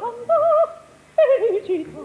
tanta felicità.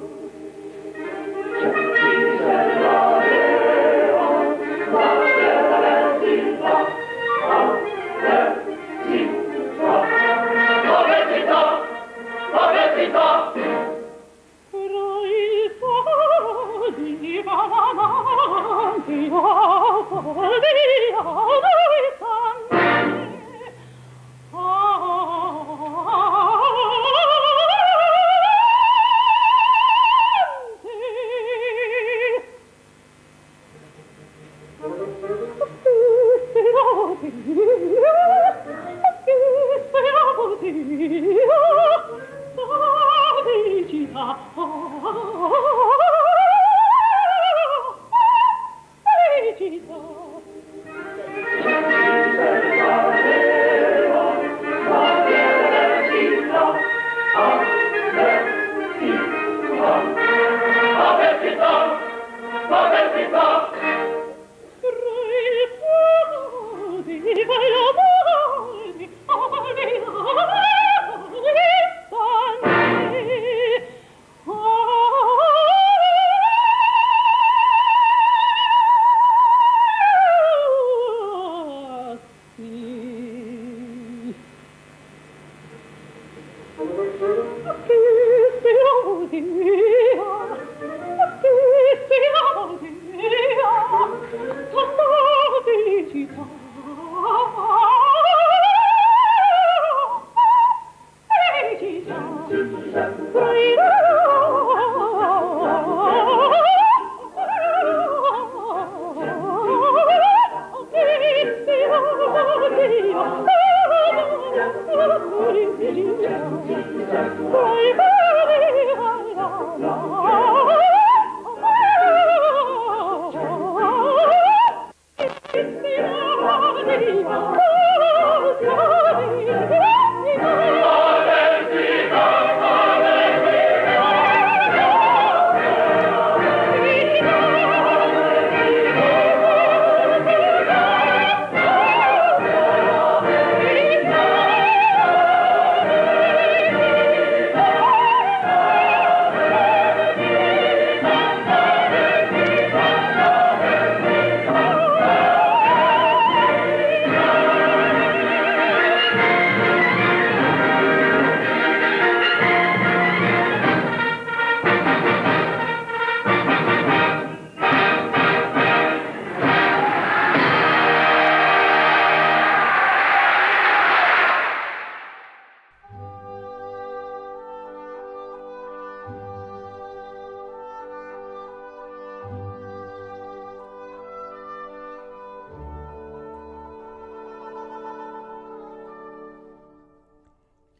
Bye.